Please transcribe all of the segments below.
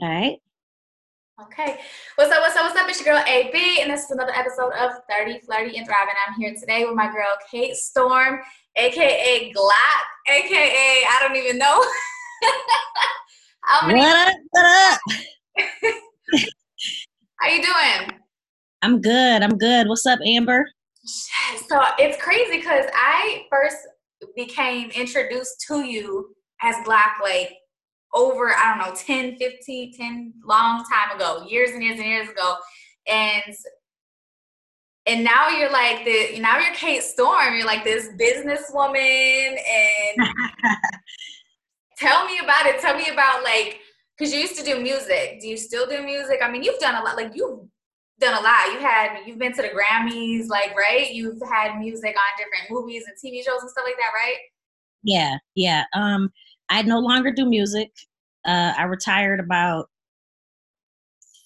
All right. Okay. What's up, what's up, what's up? It's your girl AB, and this is another episode of 30 Flirty and Thriving. I'm here today with my girl Kate Storm, aka Glock, aka I don't even know. How many- what up? What up? How you doing? I'm good. I'm good. What's up, Amber? So it's crazy because I first became introduced to you as Glock like over, I don't know, 10, 15, 10, long time ago, years and years and years ago. And and now you're like the now you're Kate Storm. You're like this businesswoman and tell me about it. Tell me about like because you used to do music. Do you still do music? I mean, you've done a lot. Like you've done a lot. You had you've been to the Grammys, like right? You've had music on different movies and TV shows and stuff like that, right? Yeah, yeah. Um, I no longer do music. Uh, I retired about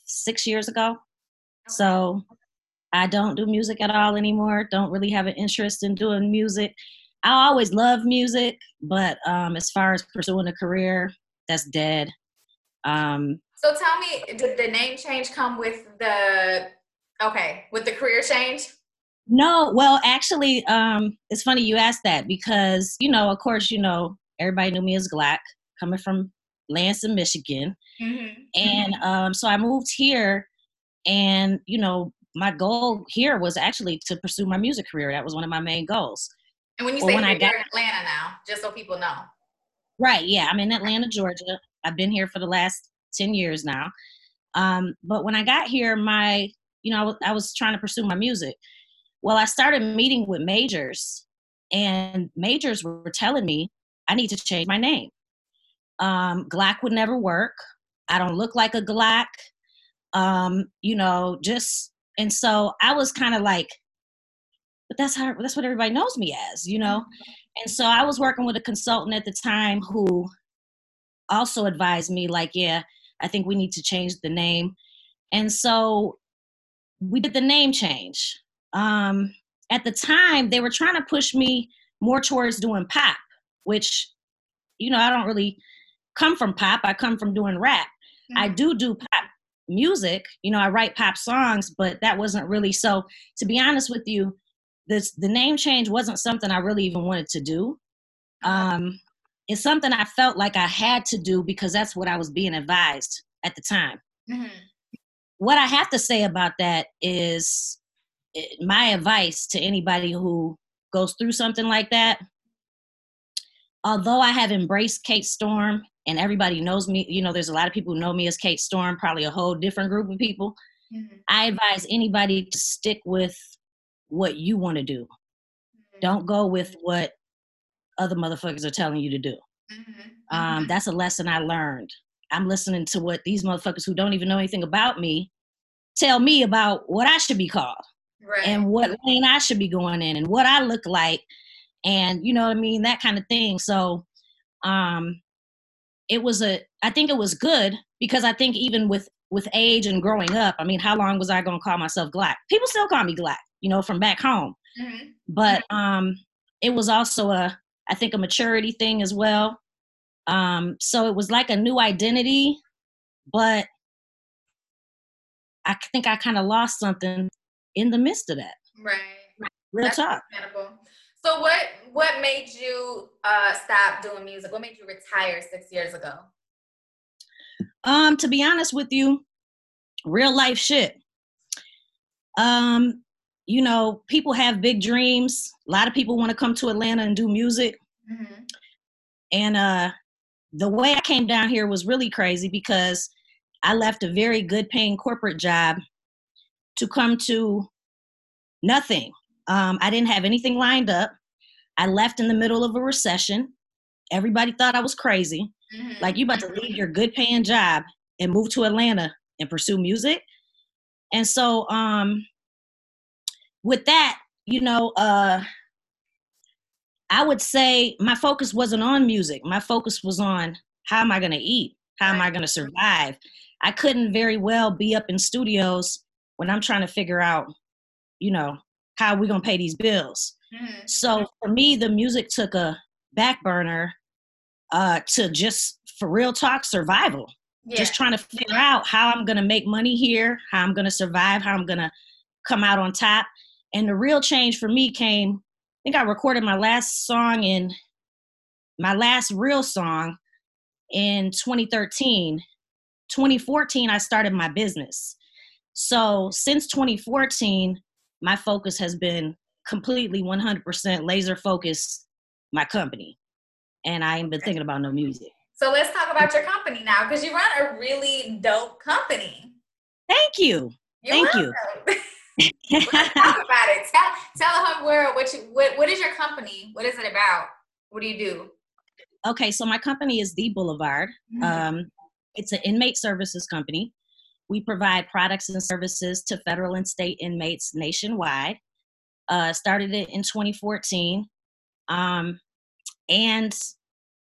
six years ago. Okay. So I don't do music at all anymore. Don't really have an interest in doing music. I always love music, but um, as far as pursuing a career, that's dead. Um, so tell me, did the name change come with the okay with the career change? No, well, actually, um, it's funny you asked that because you know, of course, you know, everybody knew me as Glock, coming from Lansing, Michigan, mm-hmm. and um, so I moved here, and you know, my goal here was actually to pursue my music career. That was one of my main goals. And when you say when I got, in Atlanta now, just so people know. Right. Yeah, I'm in Atlanta, Georgia. I've been here for the last 10 years now. Um, but when I got here, my, you know, I was, I was trying to pursue my music. Well, I started meeting with majors, and majors were telling me I need to change my name. Um, Glock would never work. I don't look like a Glock. Um, you know, just and so I was kind of like, but that's how that's what everybody knows me as, you know. And so I was working with a consultant at the time who also advised me, like, yeah, I think we need to change the name. And so we did the name change. Um, at the time, they were trying to push me more towards doing pop, which, you know, I don't really come from pop. I come from doing rap. Mm-hmm. I do do pop music. You know, I write pop songs, but that wasn't really so. To be honest with you, this the name change wasn't something I really even wanted to do. Um, it's something I felt like I had to do because that's what I was being advised at the time. Mm-hmm. What I have to say about that is eh, my advice to anybody who goes through something like that. Although I have embraced Kate Storm and everybody knows me, you know, there's a lot of people who know me as Kate Storm, probably a whole different group of people. Mm-hmm. I advise anybody to stick with what you want to do. Mm-hmm. Don't go with what other motherfuckers are telling you to do. Mm-hmm. Um, mm-hmm. that's a lesson I learned. I'm listening to what these motherfuckers who don't even know anything about me tell me about what I should be called right. and what lane I should be going in and what I look like and you know what I mean that kind of thing. So um it was a I think it was good because I think even with with age and growing up, I mean, how long was I going to call myself Glock? People still call me Glock, you know, from back home. Mm-hmm. But um it was also a I think a maturity thing as well. Um, so it was like a new identity, but I think I kind of lost something in the midst of that. Right. Real That's talk. So what what made you uh, stop doing music? What made you retire six years ago? Um, to be honest with you, real life shit. Um, you know, people have big dreams. A lot of people want to come to Atlanta and do music. Mm-hmm. And uh, the way I came down here was really crazy because I left a very good paying corporate job to come to nothing. Um, I didn't have anything lined up. I left in the middle of a recession. Everybody thought I was crazy. Mm-hmm. Like, you about to leave your good paying job and move to Atlanta and pursue music. And so, um, with that, you know, uh, I would say my focus wasn't on music. My focus was on how am I going to eat? How am I going to survive? I couldn't very well be up in studios when I'm trying to figure out, you know, how are we going to pay these bills? Mm-hmm. So for me, the music took a back burner uh, to just, for real talk, survival. yeah. just trying to figure out how I'm going to make money here, how I'm going to survive, how I'm going to come out on top. And the real change for me came, I think I recorded my last song in my last real song in 2013. 2014, I started my business. So since 2014, my focus has been completely 100% laser focused my company. And I ain't been thinking about no music. So let's talk about your company now because you run a really dope company. Thank you. You're Thank welcome. you. talk about it. Tell tell her world what you what, what is your company? What is it about? What do you do? Okay, so my company is The Boulevard. Mm-hmm. Um, it's an inmate services company. We provide products and services to federal and state inmates nationwide. Uh, started it in 2014. Um, and,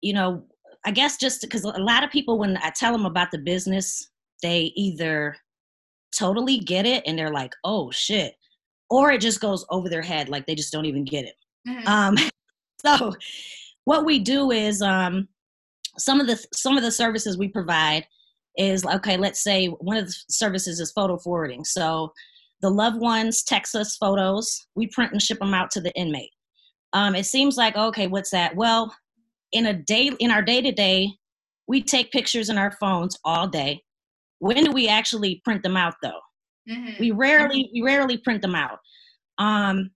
you know, I guess just because a lot of people, when I tell them about the business, they either totally get it and they're like, oh shit, or it just goes over their head, like they just don't even get it. Mm-hmm. Um, so, what we do is um, some of the some of the services we provide is okay let's say one of the services is photo forwarding. So the loved ones text us photos. We print and ship them out to the inmate. Um, it seems like okay what's that? Well in a day in our day to day we take pictures in our phones all day. When do we actually print them out though? Mm-hmm. we rarely we rarely print them out. Um,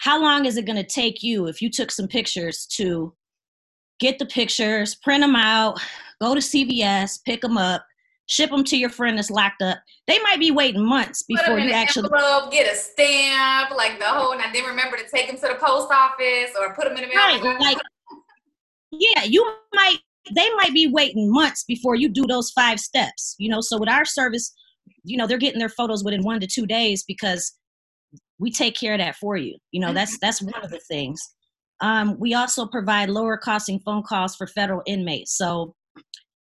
how long is it going to take you if you took some pictures to get the pictures, print them out, go to CVS, pick them up, ship them to your friend that's locked up. They might be waiting months before you actually envelope, get a stamp, like the whole. And I didn't remember to take them to the post office or put them in the mail. Right, like yeah, you might. They might be waiting months before you do those five steps. You know, so with our service, you know, they're getting their photos within one to two days because we take care of that for you. You know, that's that's one of the things. Um, we also provide lower costing phone calls for federal inmates. So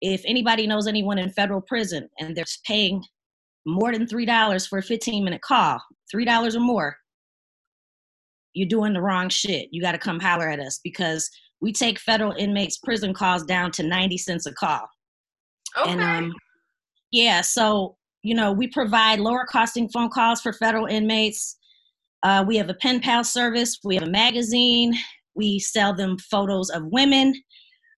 if anybody knows anyone in federal prison and they're paying more than $3 for a 15 minute call, $3 or more, you're doing the wrong shit. You got to come holler at us because we take federal inmates' prison calls down to 90 cents a call. Okay. And um, yeah, so, you know, we provide lower costing phone calls for federal inmates. Uh, we have a pen pal service, we have a magazine, we sell them photos of women.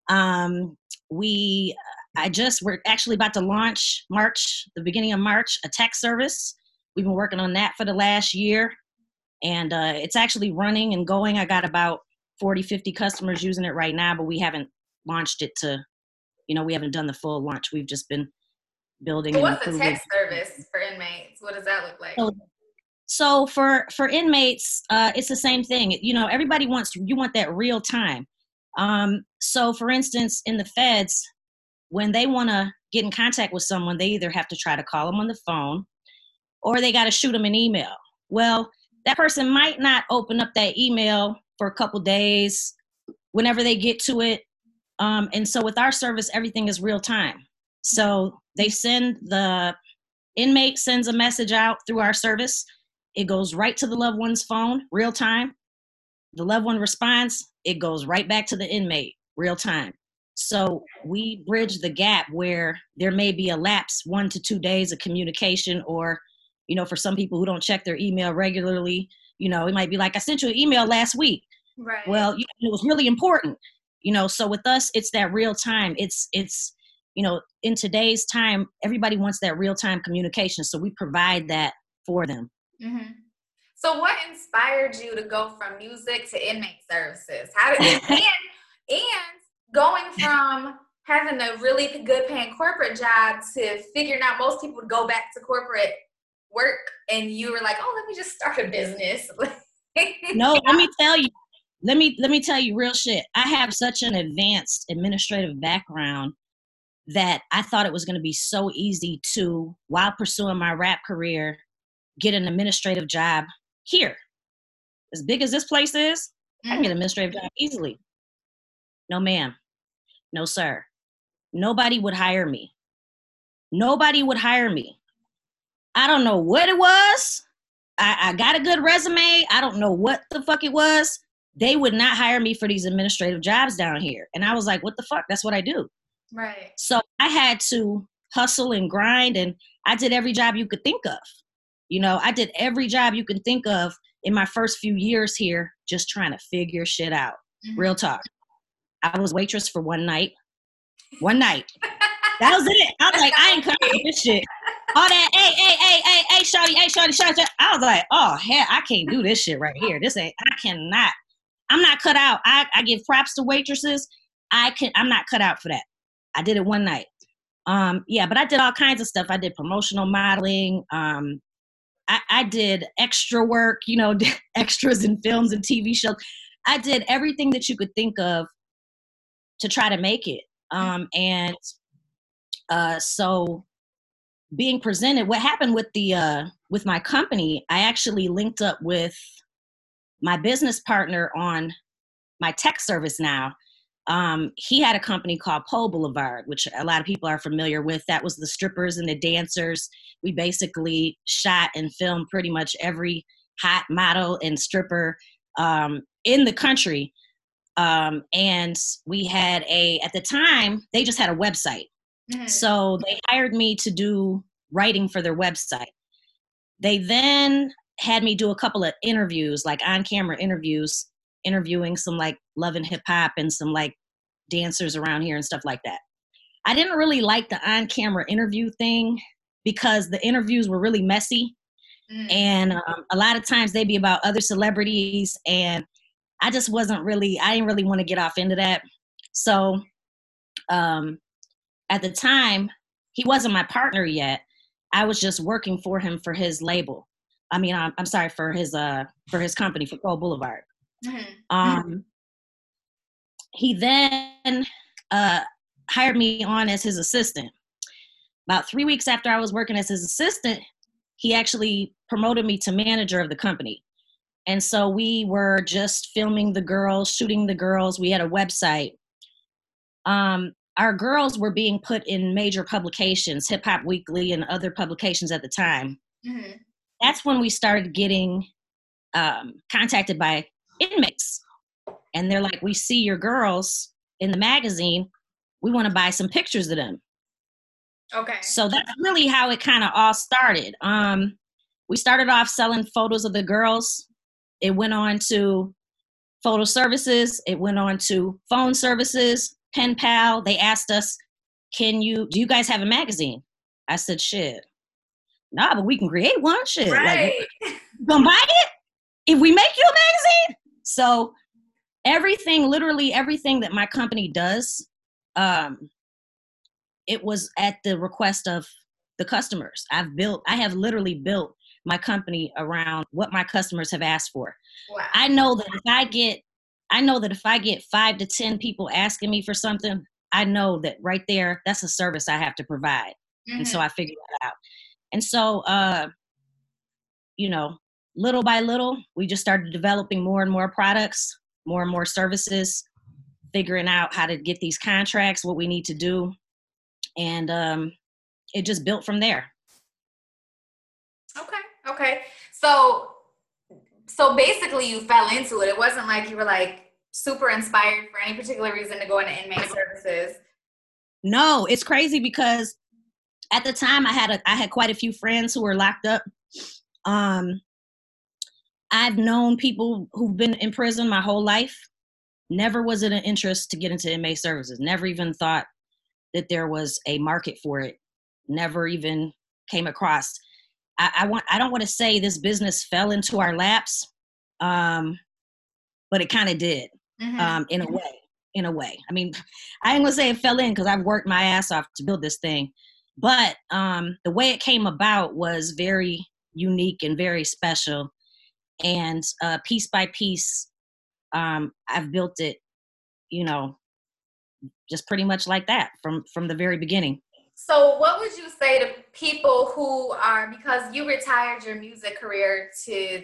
Um, we, I just, we're actually about to launch March, the beginning of March, a tech service. We've been working on that for the last year. And uh, it's actually running and going. I got about 40, 50 customers using it right now, but we haven't launched it to, you know, we haven't done the full launch. We've just been building. So what's the tech service for inmates? What does that look like? So so for for inmates uh, it's the same thing you know everybody wants you want that real time um, so for instance in the feds when they want to get in contact with someone they either have to try to call them on the phone or they got to shoot them an email. Well that person might not open up that email for a couple days whenever they get to it. Um, and so with our service everything is real time. So they send the inmate sends a message out through our service. It goes right to the loved one's phone, real time. The loved one responds, it goes right back to the inmate, real time. So we bridge the gap where there may be a lapse one to two days of communication, or, you know, for some people who don't check their email regularly, you know, it might be like, I sent you an email last week. Right. Well, it was really important, you know. So with us, it's that real time. It's it's you know, in today's time, everybody wants that real time communication. So we provide that for them. Mm-hmm. So, what inspired you to go from music to inmate services? How did and and going from having a really good paying corporate job to figuring out most people would go back to corporate work, and you were like, "Oh, let me just start a business." no, let me tell you. Let me let me tell you real shit. I have such an advanced administrative background that I thought it was going to be so easy to, while pursuing my rap career, get an administrative job here. As big as this place is, mm-hmm. I can get an mm-hmm. administrative job easily. No, ma'am. No, sir. Nobody would hire me. Nobody would hire me. I don't know what it was. I, I got a good resume. I don't know what the fuck it was. They would not hire me for these administrative jobs down here. And I was like, what the fuck? That's what I do. Right. So I had to hustle and grind and I did every job you could think of. You know, I did every job you can think of in my first few years here, just trying to figure shit out. Mm-hmm. Real talk. I was waitress for one night. One night. that was it. I was like, I ain't coming this shit. All that, hey, hey, hey, hey, hey, shawty, hey, shawty, shawty. I was like, oh hell, I can't do this shit right here. This ain't. I cannot. I'm not cut out. I, I give props to waitresses. I can. I'm not cut out for that. I did it one night. Um, yeah, but I did all kinds of stuff. I did promotional modeling. Um, I, I did extra work, you know, extras in films and TV shows. I did everything that you could think of to try to make it. Um, and uh, so being presented, what happened with the uh, with my company, I actually linked up with my business partner on my tech service now um, he had a company called Pole Boulevard, which a lot of people are familiar with. That was the strippers and the dancers. We basically shot and filmed pretty much every hot model and stripper um, in the country. Um, and we had a, at the time, they just had a website. Mm-hmm. So they hired me to do writing for their website. They then had me do a couple of interviews, like on camera interviews interviewing some like love and hip hop and some like dancers around here and stuff like that. I didn't really like the on camera interview thing because the interviews were really messy. Mm. And um, a lot of times they'd be about other celebrities. And I just wasn't really, I didn't really want to get off into that. So um, at the time, he wasn't my partner yet. I was just working for him for his label. I mean, I'm, I'm sorry for his uh for his company for Pole Boulevard. Mm-hmm. Um, he then uh, hired me on as his assistant. About three weeks after I was working as his assistant, he actually promoted me to manager of the company. And so we were just filming the girls, shooting the girls. We had a website. Um, our girls were being put in major publications, Hip Hop Weekly and other publications at the time. Mm-hmm. That's when we started getting um, contacted by inmates and they're like, "We see your girls in the magazine. We want to buy some pictures of them." Okay. So that's really how it kind of all started. Um, we started off selling photos of the girls. It went on to photo services. It went on to phone services, pen pal. They asked us, "Can you? Do you guys have a magazine?" I said, "Shit, nah, but we can create one. Shit, right. like, gonna buy it if we make you a magazine." So everything, literally everything that my company does, um, it was at the request of the customers. I've built, I have literally built my company around what my customers have asked for. Wow. I know that if I get, I know that if I get five to 10 people asking me for something, I know that right there, that's a service I have to provide. Mm-hmm. And so mm-hmm. I figured that out. And so, uh, you know, little by little, we just started developing more and more products more and more services, figuring out how to get these contracts, what we need to do, and um, it just built from there. Okay. Okay. So, so basically, you fell into it. It wasn't like you were like super inspired for any particular reason to go into inmate services. No, it's crazy because at the time I had a I had quite a few friends who were locked up. Um, I've known people who've been in prison my whole life. Never was it an interest to get into inmate services. Never even thought that there was a market for it. Never even came across. I, I want. I don't want to say this business fell into our laps, um, but it kind of did mm-hmm. um, in a way. In a way. I mean, I ain't gonna say it fell in because I've worked my ass off to build this thing, but um, the way it came about was very unique and very special and uh, piece by piece um, i've built it you know just pretty much like that from from the very beginning. So what would you say to people who are because you retired your music career to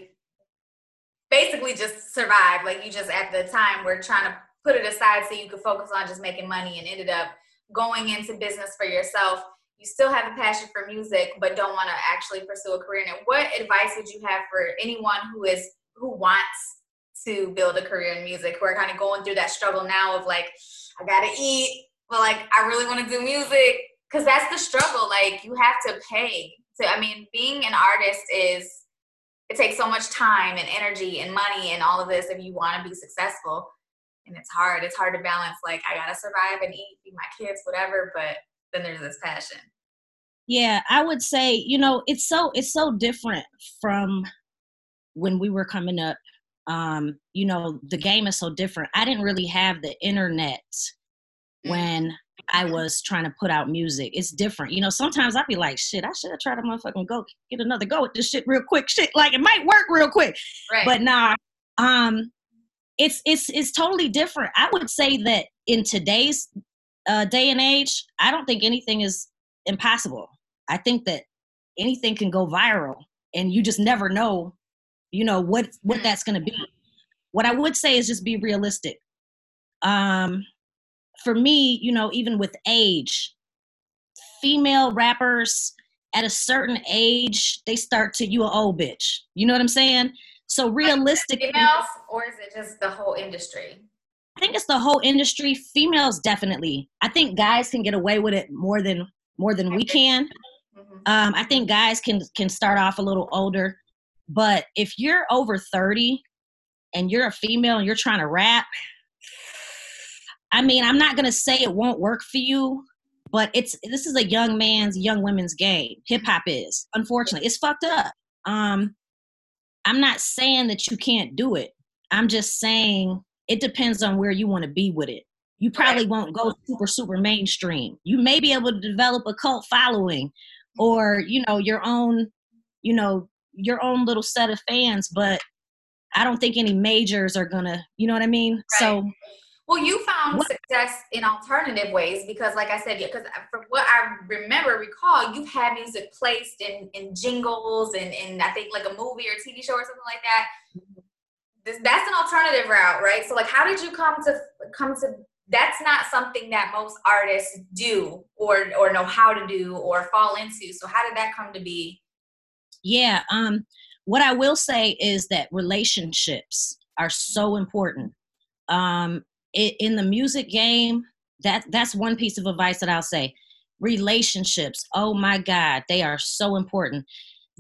basically just survive like you just at the time were trying to put it aside so you could focus on just making money and ended up going into business for yourself you still have a passion for music but don't want to actually pursue a career in it what advice would you have for anyone who is who wants to build a career in music who are kind of going through that struggle now of like i gotta eat but like i really want to do music because that's the struggle. Like you have to pay. So I mean, being an artist is it takes so much time and energy and money and all of this if you want to be successful. And it's hard. It's hard to balance. Like I gotta survive and eat, feed my kids, whatever. But then there's this passion. Yeah, I would say you know it's so it's so different from when we were coming up. Um, you know, the game is so different. I didn't really have the internet mm. when I was trying to put out music. It's different. You know, sometimes I'd be like, shit, I should have tried to motherfucking go get another go with this shit real quick. Shit, like it might work real quick. Right. But nah, um, it's it's it's totally different. I would say that in today's uh, day and age, I don't think anything is impossible. I think that anything can go viral, and you just never know, you know what what mm. that's going to be. What I would say is just be realistic. Um, for me, you know, even with age, female rappers at a certain age, they start to you a old bitch. You know what I'm saying? So realistically, females, or is it just the whole industry? I think it's the whole industry. Females definitely. I think guys can get away with it more than more than we can. Mm-hmm. Um, I think guys can can start off a little older, but if you're over 30 and you're a female and you're trying to rap, I mean, I'm not gonna say it won't work for you, but it's this is a young man's, young women's game. Hip hop is, unfortunately, it's fucked up. Um, I'm not saying that you can't do it. I'm just saying it depends on where you want to be with it. You probably won't go super super mainstream. You may be able to develop a cult following, or you know your own, you know your own little set of fans, but I don't think any majors are gonna, you know what I mean? Right. So well, you found what? success in alternative ways because, like I said, because uh, from what I remember, recall, you've had music placed in, in jingles and, and I think like a movie or TV show or something like that. That's an alternative route, right? So, like, how did you come to come to? That's not something that most artists do or or know how to do or fall into. So, how did that come to be? Yeah. Um. What I will say is that relationships are so important. Um, in the music game, that that's one piece of advice that I'll say. Relationships, oh my God, they are so important.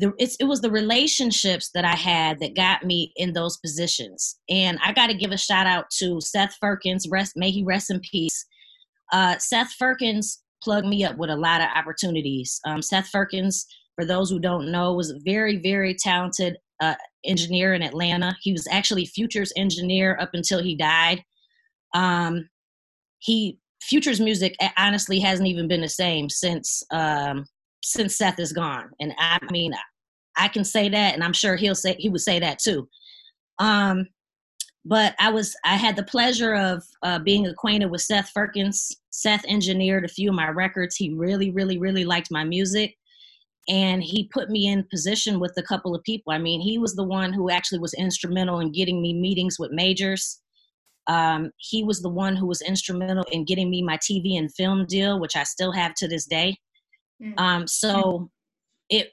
The, it was the relationships that I had that got me in those positions. And I got to give a shout out to Seth Firkins, rest, may he rest in peace. Uh, Seth Firkins plugged me up with a lot of opportunities. Um, Seth Firkins, for those who don't know, was a very, very talented uh, engineer in Atlanta. He was actually Future's engineer up until he died. Um, he Future's music honestly hasn't even been the same since um, since Seth is gone, and I mean I can say that, and I'm sure he'll say he would say that too. Um, but I was I had the pleasure of uh, being acquainted with Seth Firkins. Seth engineered a few of my records. He really, really, really liked my music, and he put me in position with a couple of people. I mean, he was the one who actually was instrumental in getting me meetings with majors. Um, he was the one who was instrumental in getting me my TV and film deal, which I still have to this day. Mm-hmm. Um, so it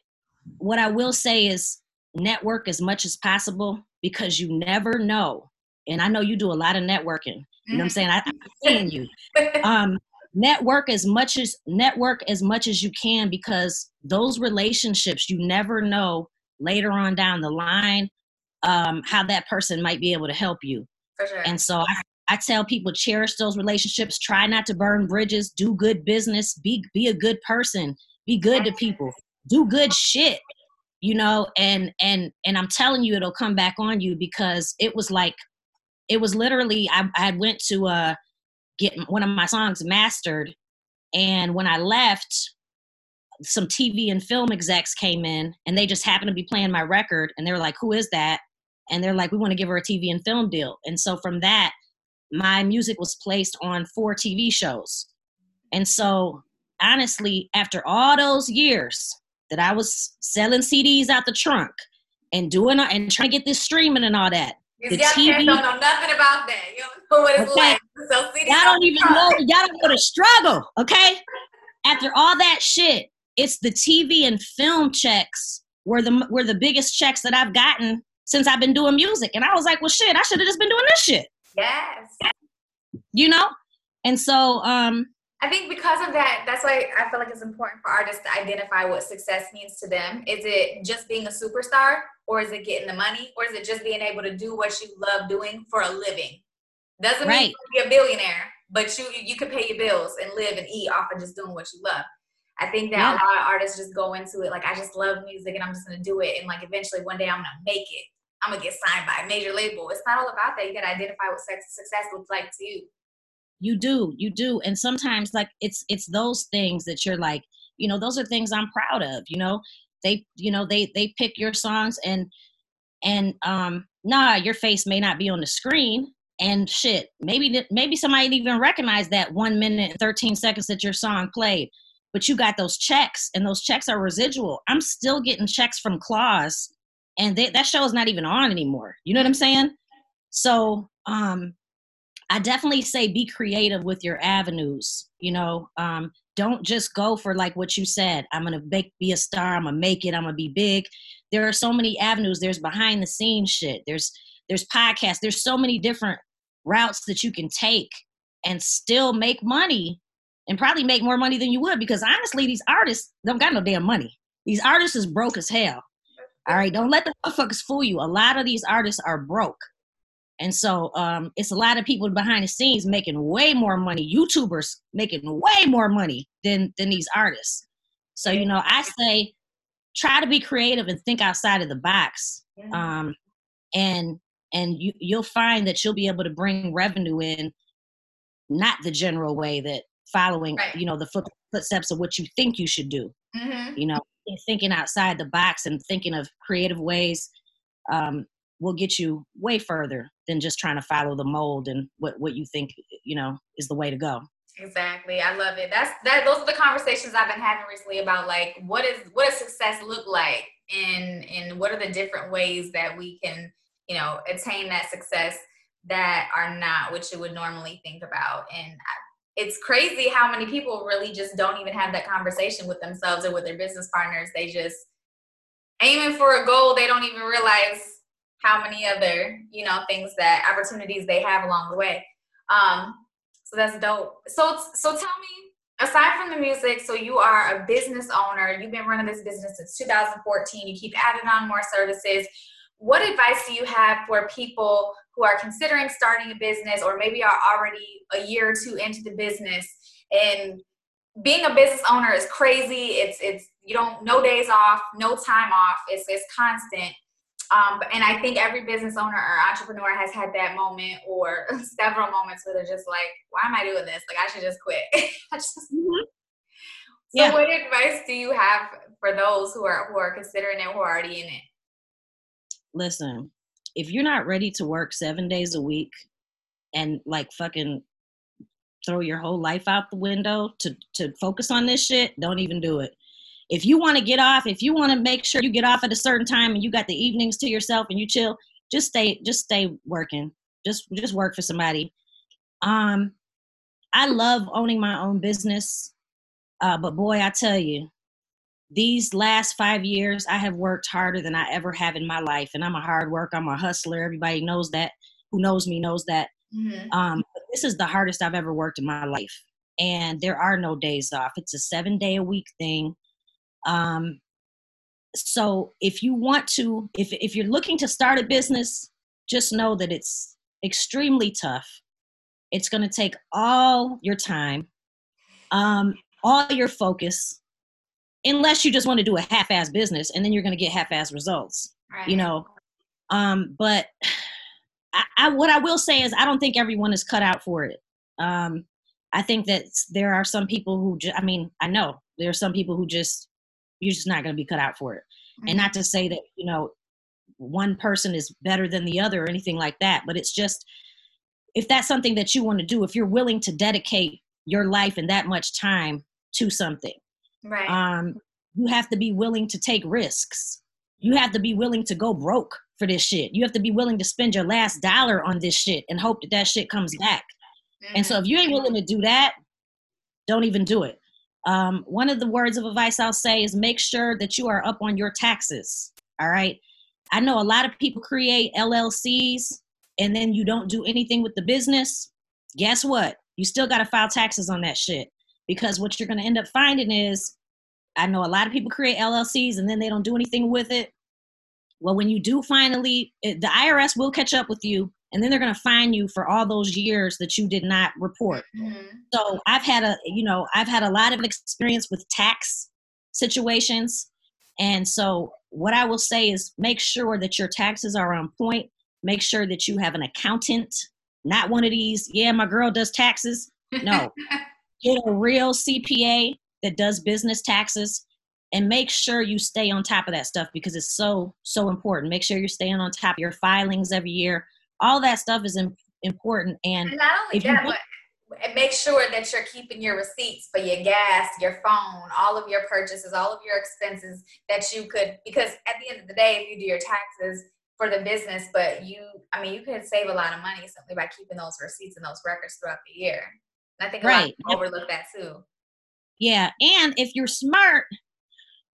what I will say is network as much as possible because you never know. And I know you do a lot of networking. You know what I'm saying? I, am seeing you. Um, network as much as network as much as you can because those relationships you never know later on down the line um, how that person might be able to help you sure. And so I, I tell people cherish those relationships, try not to burn bridges, do good business, be be a good person, be good to people, do good shit, you know, and and and I'm telling you it'll come back on you because it was like it was literally I, I went to uh get one of my songs mastered and when I left some TV and film execs came in and they just happened to be playing my record and they were like, Who is that? and they're like we want to give her a tv and film deal and so from that my music was placed on four tv shows and so honestly after all those years that i was selling cds out the trunk and doing and trying to get this streaming and all that the TV, don't know nothing about that. You don't know what it's okay. like. So y'all don't even know. Y'all don't know the struggle. Okay. After all that shit, it's the TV and film checks were the were the biggest checks that I've gotten since I've been doing music. And I was like, well, shit, I should have just been doing this shit. Yes. You know? And so, um, I think because of that, that's why I feel like it's important for artists to identify what success means to them. Is it just being a superstar, or is it getting the money, or is it just being able to do what you love doing for a living? Doesn't right. mean you're be a billionaire, but you you can pay your bills and live and eat off of just doing what you love. I think that yeah. a lot of artists just go into it like I just love music and I'm just gonna do it and like eventually one day I'm gonna make it. I'm gonna get signed by a major label. It's not all about that. You gotta identify what success looks like to you. You do, you do, and sometimes like it's it's those things that you're like, you know, those are things I'm proud of. You know, they you know they they pick your songs and and um nah, your face may not be on the screen, and shit maybe maybe somebody even recognize that one minute and 13 seconds that your song played but you got those checks and those checks are residual i'm still getting checks from claws and they, that show is not even on anymore you know what i'm saying so um i definitely say be creative with your avenues you know um don't just go for like what you said i'm gonna make be a star i'm gonna make it i'm gonna be big there are so many avenues there's behind the scenes shit there's there's podcasts there's so many different routes that you can take and still make money and probably make more money than you would because honestly, these artists don't got no damn money. These artists is broke as hell. All right, don't let the motherfuckers fool you. A lot of these artists are broke. And so um, it's a lot of people behind the scenes making way more money, YouTubers making way more money than than these artists. So you know, I say try to be creative and think outside of the box. Um, and and you you'll find that you'll be able to bring revenue in not the general way that following right. you know the foot, footsteps of what you think you should do mm-hmm. you know thinking outside the box and thinking of creative ways um, will get you way further than just trying to follow the mold and what what you think you know is the way to go. Exactly. I love it. That's that those are the conversations i've been having recently about like what is what does success look like? And and what are the different ways that we can you know attain that success that are not what you would normally think about? And it's crazy how many people really just don't even have that conversation with themselves or with their business partners. They just aiming for a goal they don't even realize how many other you know things that opportunities they have along the way. Um so that's dope. So so tell me aside from the music so you are a business owner. You've been running this business since 2014 you keep adding on more services. What advice do you have for people who are considering starting a business or maybe are already a year or two into the business? And being a business owner is crazy. It's it's you don't no days off no time off. It's it's constant um, and I think every business owner or entrepreneur has had that moment or several moments where they're just like, why am I doing this? Like, I should just quit. just, mm-hmm. So, yeah. what advice do you have for those who are who are considering it, who are already in it? listen, if you're not ready to work seven days a week and like fucking throw your whole life out the window to to focus on this shit, don't even do it. If you want to get off, if you want to make sure you get off at a certain time and you got the evenings to yourself and you chill, just stay just stay working. Just just work for somebody. Um I love owning my own business. Uh, but boy, I tell you, these last five years, I have worked harder than I ever have in my life. And I'm a hard worker, I'm a hustler. Everybody knows that. Who knows me knows that. Mm-hmm. Um, this is the hardest I've ever worked in my life. And there are no days off. It's a seven day a week thing. Um, so if you want to, if, if you're looking to start a business, just know that it's extremely tough. It's going to take all your time, um, all your focus, unless you just want to do a half-ass business and then you're going to get half-ass results right. you know um but I, I, what i will say is i don't think everyone is cut out for it um i think that there are some people who just i mean i know there are some people who just you're just not going to be cut out for it mm-hmm. and not to say that you know one person is better than the other or anything like that but it's just if that's something that you want to do if you're willing to dedicate your life and that much time to something Right. Um, you have to be willing to take risks. You have to be willing to go broke for this shit. You have to be willing to spend your last dollar on this shit and hope that that shit comes back. Mm-hmm. And so mm-hmm. if you ain't willing to do that, don't even do it. Um, one of the words of advice I'll say is make sure that you are up on your taxes. All right. I know a lot of people create LLCs and then you don't do anything with the business. Guess what? You still got to file taxes on that shit. because what you're going to end up finding is I know a lot of people create LLCs and then they don't do anything with it. Well, when you do finally, the IRS will catch up with you and then they're going to fine you for all those years that you did not report. Mm-hmm. So I've had a, you know, I've had a lot of experience with tax situations. And so what I will say is make sure that your taxes are on point. Make sure that you have an accountant, not one of these, yeah, my girl does taxes. No, get a real CPA that does business taxes and make sure you stay on top of that stuff because it's so so important make sure you're staying on top of your filings every year all that stuff is important and, and not only that but make sure that you're keeping your receipts for your gas your phone all of your purchases all of your expenses that you could because at the end of the day if you do your taxes for the business but you i mean you could save a lot of money simply by keeping those receipts and those records throughout the year and i think a right. lot of overlook that too yeah. And if you're smart,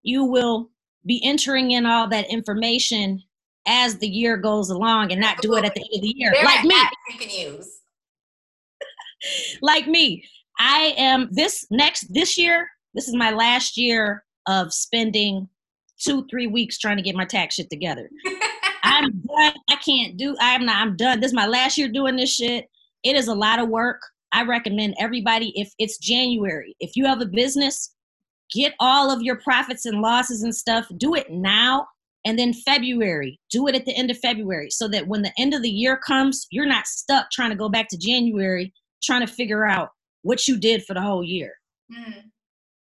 you will be entering in all that information as the year goes along and not do it at the end of the year. There like me. You can use. like me. I am this next this year, this is my last year of spending two, three weeks trying to get my tax shit together. I'm done. I can't do I'm not I'm done. This is my last year doing this shit. It is a lot of work. I recommend everybody, if it's January, if you have a business, get all of your profits and losses and stuff, do it now. And then February, do it at the end of February so that when the end of the year comes, you're not stuck trying to go back to January, trying to figure out what you did for the whole year. Mm.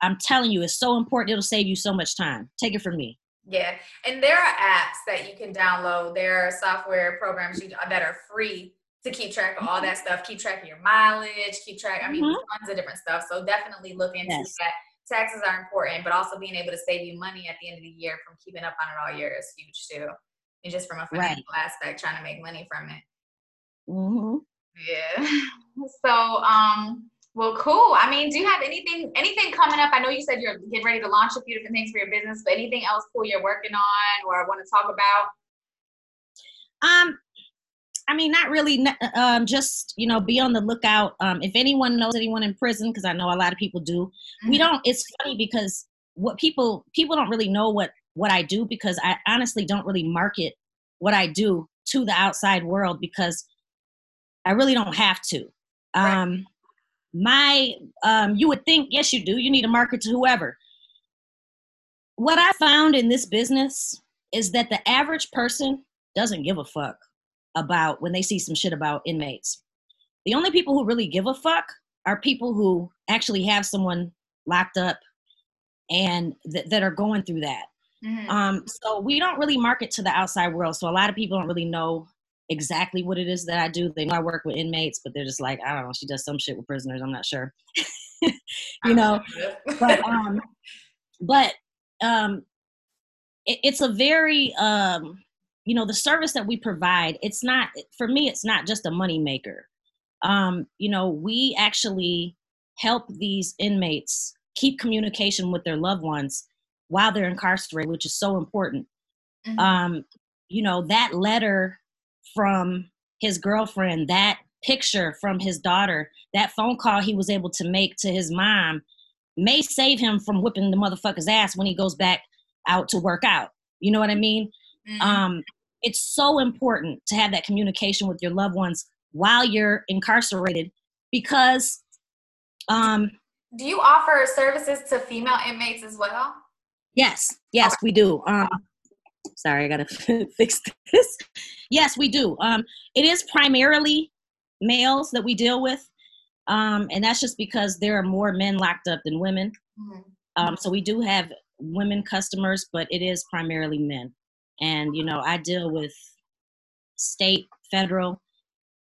I'm telling you, it's so important. It'll save you so much time. Take it from me. Yeah, and there are apps that you can download. There are software programs you, that are free to keep track of all that stuff, keep track of your mileage, keep track, I mean, mm-hmm. tons of different stuff. So definitely look into yes. that. Taxes are important, but also being able to save you money at the end of the year from keeping up on it all year is huge too. And just from a financial right. aspect, trying to make money from it. Mm-hmm. Yeah. So, um, well, cool. I mean, do you have anything anything coming up? I know you said you're getting ready to launch a few different things for your business, but anything else cool you're working on or want to talk about? Um, I mean, not really. Um, just you know, be on the lookout. Um, if anyone knows anyone in prison, because I know a lot of people do. Mm-hmm. We don't. It's funny because what people people don't really know what what I do because I honestly don't really market what I do to the outside world because I really don't have to. Right. Um, my um, you would think yes, you do. You need to market to whoever. What I found in this business is that the average person doesn't give a fuck about when they see some shit about inmates. The only people who really give a fuck are people who actually have someone locked up and th- that are going through that. Mm-hmm. Um, so we don't really market to the outside world. So a lot of people don't really know exactly what it is that I do. They know I work with inmates, but they're just like, I don't know, she does some shit with prisoners. I'm not sure. you know, but um, but um, it, it's a very um you know the service that we provide it's not for me it's not just a money maker um, you know we actually help these inmates keep communication with their loved ones while they're incarcerated which is so important. Mm-hmm. um, you know that letter from his girlfriend that picture from his daughter that phone call he was able to make to his mom may save him from whipping the motherfucker's ass when he goes back out to work out. You know what i mean Mm-hmm. Um, it's so important to have that communication with your loved ones while you're incarcerated because um, do you offer services to female inmates as well? Yes yes we do. Um, sorry i gotta fix this. Yes we do. Um, it is primarily males that we deal with um, and that's just because there are more men locked up than women. Mm-hmm. um, so we do have women customers but it is primarily men and you know i deal with state federal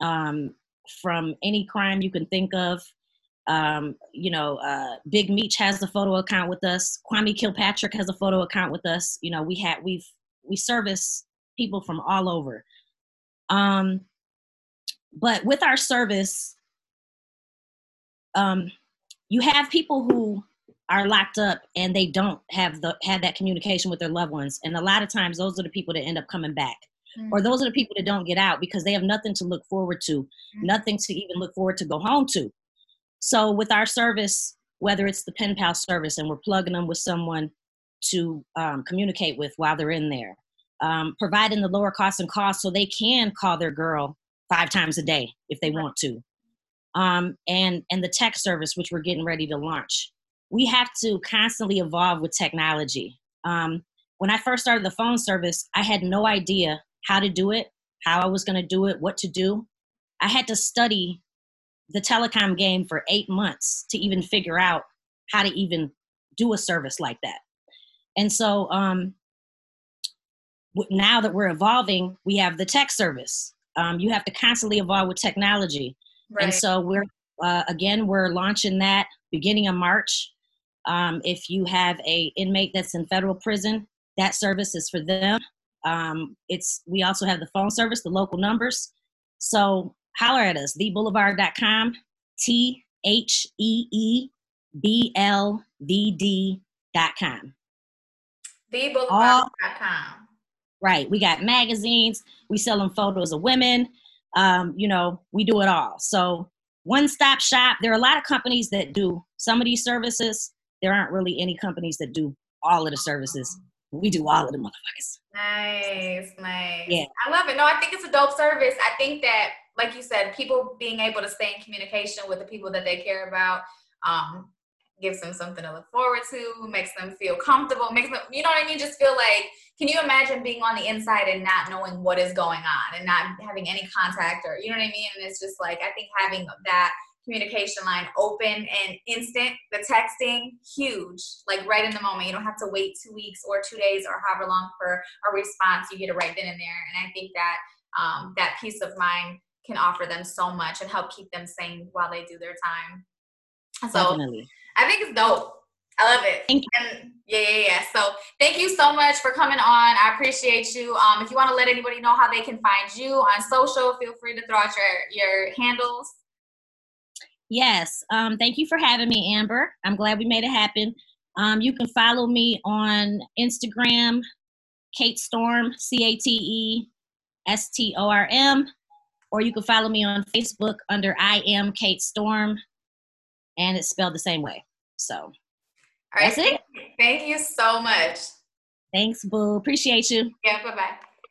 um, from any crime you can think of. Um, you know uh, big meech has a photo account with us. Kwame kilpatrick has a photo account with us. You know we had we've we service people from all over. Um, but with our service um, you have people who are locked up and they don't have the have that communication with their loved ones and a lot of times those are the people that end up coming back mm-hmm. or those are the people that don't get out because they have nothing to look forward to mm-hmm. nothing to even look forward to go home to so with our service whether it's the pen pal service and we're plugging them with someone to um, communicate with while they're in there, um, providing the lower cost and cost so they can call their girl five times a day if they want to, um, and and the tech service which we're getting ready to launch. We have to constantly evolve with technology. Um, when I first started the phone service, I had no idea how to do it, how I was going to do it, what to do. I had to study the telecom game for eight months to even figure out how to even do a service like that. And so um, now that we're evolving, we have the tech service. Um, you have to constantly evolve with technology. Right. And so we're, uh, again, we're launching that beginning of March. Um, if you have a inmate that's in federal prison, that service is for them. Um, it's we also have the phone service, the local numbers. So holler at us, theboulevard.com, T H E E B L V D.com. Theboulevard.com. Right. We got magazines. We sell them photos of women. Um, you know, we do it all. So one stop shop. There are a lot of companies that do some of these services. There aren't really any companies that do all of the services. We do all of the motherfuckers. Nice, nice. Yeah. I love it. No, I think it's a dope service. I think that, like you said, people being able to stay in communication with the people that they care about um, gives them something to look forward to, makes them feel comfortable, makes them, you know what I mean? Just feel like, can you imagine being on the inside and not knowing what is going on and not having any contact or, you know what I mean? And it's just like, I think having that communication line open and instant. The texting, huge, like right in the moment. You don't have to wait two weeks or two days or however long for a response. You get it right then and there. And I think that um, that peace of mind can offer them so much and help keep them sane while they do their time. So Definitely. I think it's dope. I love it. Thank you. And yeah, yeah, yeah. So thank you so much for coming on. I appreciate you. Um, if you want to let anybody know how they can find you on social, feel free to throw out your your handles. Yes. Um, thank you for having me, Amber. I'm glad we made it happen. Um, you can follow me on Instagram, Cate Storm, C A T E S T O R M, or you can follow me on Facebook under I am Cate Storm, and it's spelled the same way. So All right, that's it. Thank you so much. Thanks, Boo. Appreciate you. Yeah, bye bye.